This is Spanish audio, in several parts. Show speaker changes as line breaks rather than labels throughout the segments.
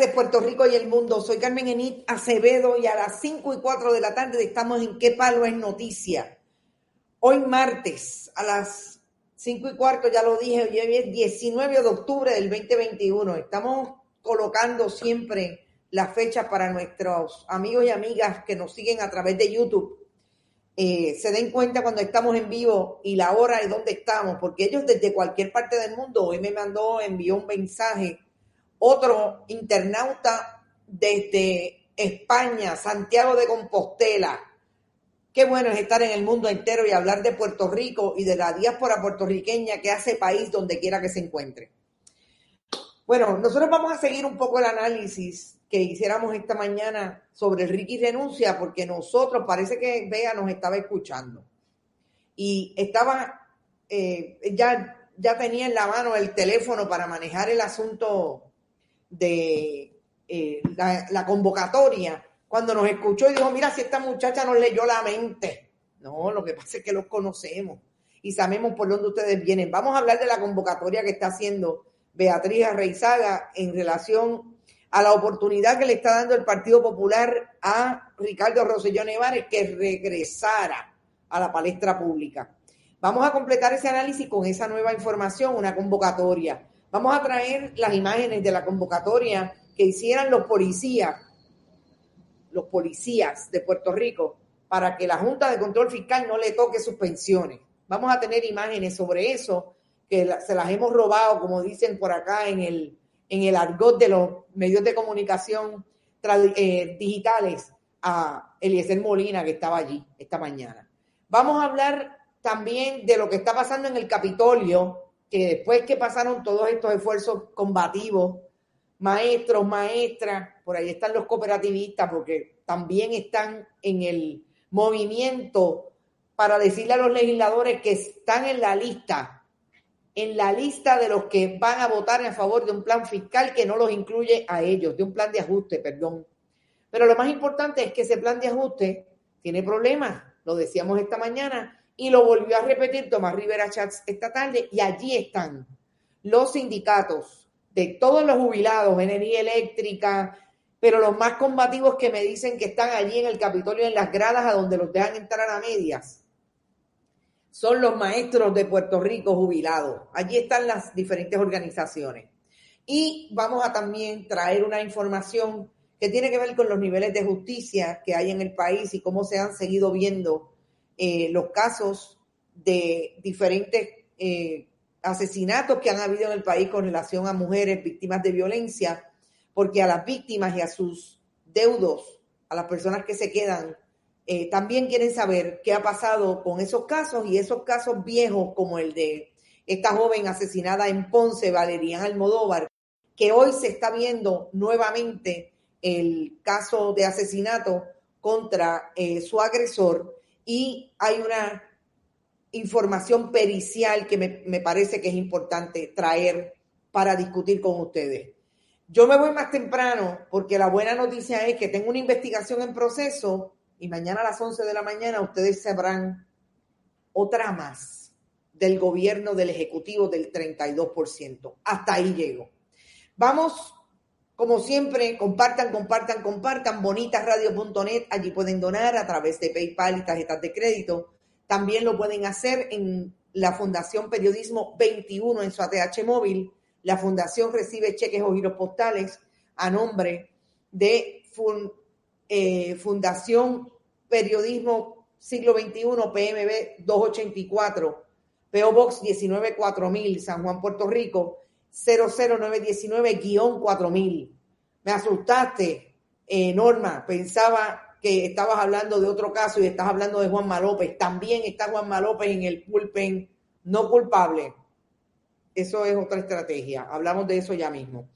Tardes, Puerto Rico y el mundo. Soy Carmen Enit Acevedo y a las 5 y 4 de la tarde estamos en ¿Qué palo es noticia? Hoy martes a las 5 y cuarto, ya lo dije, hoy es 19 de octubre del 2021. Estamos colocando siempre las fechas para nuestros amigos y amigas que nos siguen a través de YouTube. Eh, se den cuenta cuando estamos en vivo y la hora y dónde estamos, porque ellos desde cualquier parte del mundo, hoy me mandó, envió un mensaje otro internauta desde España, Santiago de Compostela. Qué bueno es estar en el mundo entero y hablar de Puerto Rico y de la diáspora puertorriqueña que hace país donde quiera que se encuentre. Bueno, nosotros vamos a seguir un poco el análisis que hiciéramos esta mañana sobre Ricky renuncia, porque nosotros, parece que Bea nos estaba escuchando. Y estaba, eh, ya, ya tenía en la mano el teléfono para manejar el asunto de eh, la, convocatoria, cuando nos escuchó y dijo, mira, si esta muchacha nos leyó la mente. No, lo que pasa es que los conocemos y sabemos por dónde ustedes vienen. Vamos a hablar de la convocatoria que está haciendo Beatriz Reizaga en relación a la oportunidad que le está dando el Partido Popular a Ricardo Rosselló Nevares que regresara a la palestra pública. Vamos a completar ese análisis con esa nueva información, una convocatoria. Vamos a traer las imágenes de la convocatoria que hicieran los policías, los policías de Puerto Rico, para que la Junta de Control Fiscal no le toque sus pensiones. Vamos a tener imágenes sobre eso, que se las hemos robado, como dicen por acá en el, en el argot de los medios de comunicación eh, digitales, a Eliezer Molina, que estaba allí esta mañana. Vamos a hablar también de lo que está pasando en el Capitolio, que después que pasaron todos estos esfuerzos combativos, maestros, maestras, por ahí están los cooperativistas, porque también están en el movimiento para decirle a los legisladores que están en la lista, en la lista de los que van a votar en favor de un plan fiscal que no los incluye a ellos, de un plan de ajuste, perdón. Pero lo más importante es que ese plan de ajuste tiene problemas, lo decíamos esta mañana, y lo volvió a repetir Tomás Rivera Chats esta tarde y allí están los sindicatos de todos los jubilados, energía eléctrica, pero los más combativos que me dicen que están allí en el Capitolio, en las gradas a donde los dejan entrar a medias, son los maestros de Puerto Rico jubilados. Allí están las diferentes organizaciones. Y vamos a también traer una información que tiene que ver con los niveles de justicia que hay en el país y cómo se han seguido viendo eh, los casos de diferentes eh, asesinatos que han habido en el país con relación a mujeres víctimas de violencia, porque a las víctimas y a sus deudos, a las personas que se quedan, eh, también quieren saber qué ha pasado con esos casos y esos casos viejos como el de esta joven asesinada en Ponce, Valeriana Almodóvar, que hoy se está viendo nuevamente el caso de asesinato contra su agresor y hay una información pericial que me, parece que es importante traer para discutir con ustedes. Yo me voy más temprano porque la buena noticia es que tengo una investigación en proceso y mañana a las 11 de la mañana ustedes sabrán otra más del gobierno del Ejecutivo del 32%. Hasta ahí llego. Vamos como siempre, compartan, compartan, compartan bonitasradio.net. Allí pueden donar a través de PayPal y tarjetas de crédito. También lo pueden hacer en la Fundación Periodismo 21 en su ATH móvil. La Fundación recibe cheques o giros postales a nombre de eh, Fundación Periodismo Siglo XXI, PMB 284, PO Box 194000, San Juan, Puerto Rico 00919-4000. Me asustaste, eh, Norma. Pensaba que estabas hablando de otro caso y estás hablando de Juanma López. También está Juanma López en el pulpen no culpable. Eso es otra estrategia. Hablamos de eso ya mismo.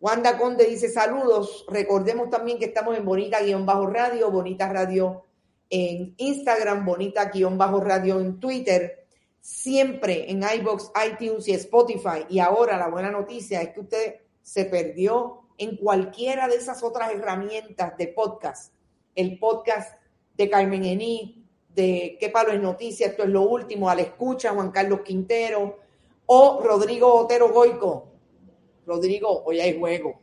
Wanda Conde dice saludos. Recordemos también que estamos en Bonita-Radio, Bonita Radio en Instagram, Bonita-Radio en Twitter, siempre en iBox, iTunes y Spotify. Y ahora la buena noticia es que usted se perdió en cualquiera de esas otras herramientas de podcast. El podcast de Carmen Ení, de Qué Palo es Noticia, esto es lo último, al escucha Juan Carlos Quintero o Rodrigo Otero Goico. Rodrigo, hoy hay juego.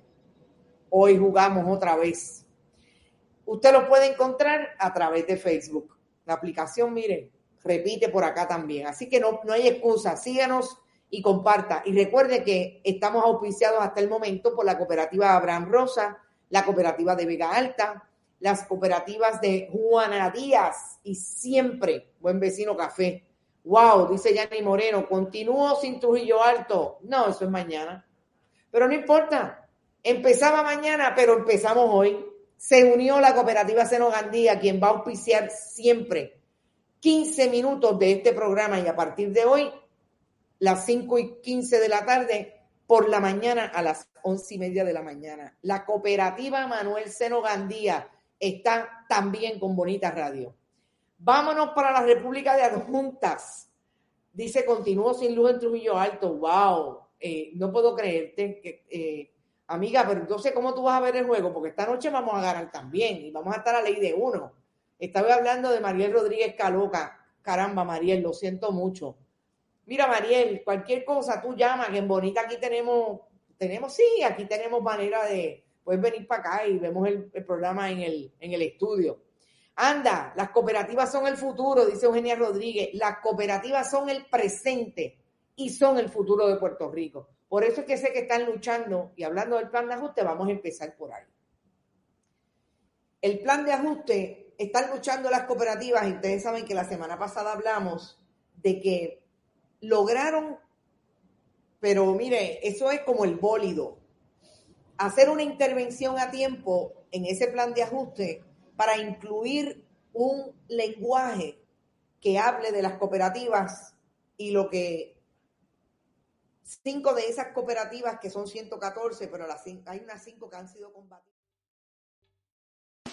Hoy jugamos otra vez. Usted lo puede encontrar a través de Facebook. La aplicación, miren, repite por acá también. Así que no, no hay excusa. Síganos y comparta. Y recuerde que estamos auspiciados hasta el momento por la cooperativa Abraham Rosa, la cooperativa de Vega Alta, las cooperativas de Juana Díaz y siempre Buen Vecino Café. Wow, dice Yanni Moreno, continúo sin Trujillo Alto. No, eso es mañana. Pero no importa. Empezaba mañana, pero empezamos hoy. Se unió la cooperativa Senogandía, quien va a auspiciar siempre 15 minutos de este programa y a partir de hoy las 5 y 15 de la tarde, por la mañana a las 11 y media de la mañana. La cooperativa Manuel Seno Gandía está también con Bonita Radio. Vámonos para la República de Adjuntas. Dice, continúo sin luz en Trujillo Alto. ¡Wow! Eh, no puedo creerte que, eh, amiga, pero entonces, ¿cómo tú vas a ver el juego? Porque esta noche vamos a ganar también y vamos a estar a ley de uno. Estaba hablando de Mariel Rodríguez Caloca. Caramba, Mariel, lo siento mucho Mira, Mariel, cualquier cosa tú llamas, que en Bonita aquí tenemos, tenemos, sí, aquí tenemos manera de, puedes venir para acá y vemos el, programa en el, en el estudio. Anda, las cooperativas son el futuro, dice Eugenia Rodríguez. Las cooperativas son el presente y son el futuro de Puerto Rico. Por eso es que sé que están luchando y hablando del plan de ajuste, vamos a empezar por ahí. El plan de ajuste, están luchando las cooperativas ustedes saben que la semana pasada hablamos de que lograron, pero mire, eso es como el bólido, hacer una intervención a tiempo en ese plan de ajuste para incluir un lenguaje que hable de las cooperativas y lo que cinco de esas cooperativas, que son 114, pero las, hay unas cinco que han sido combatidas.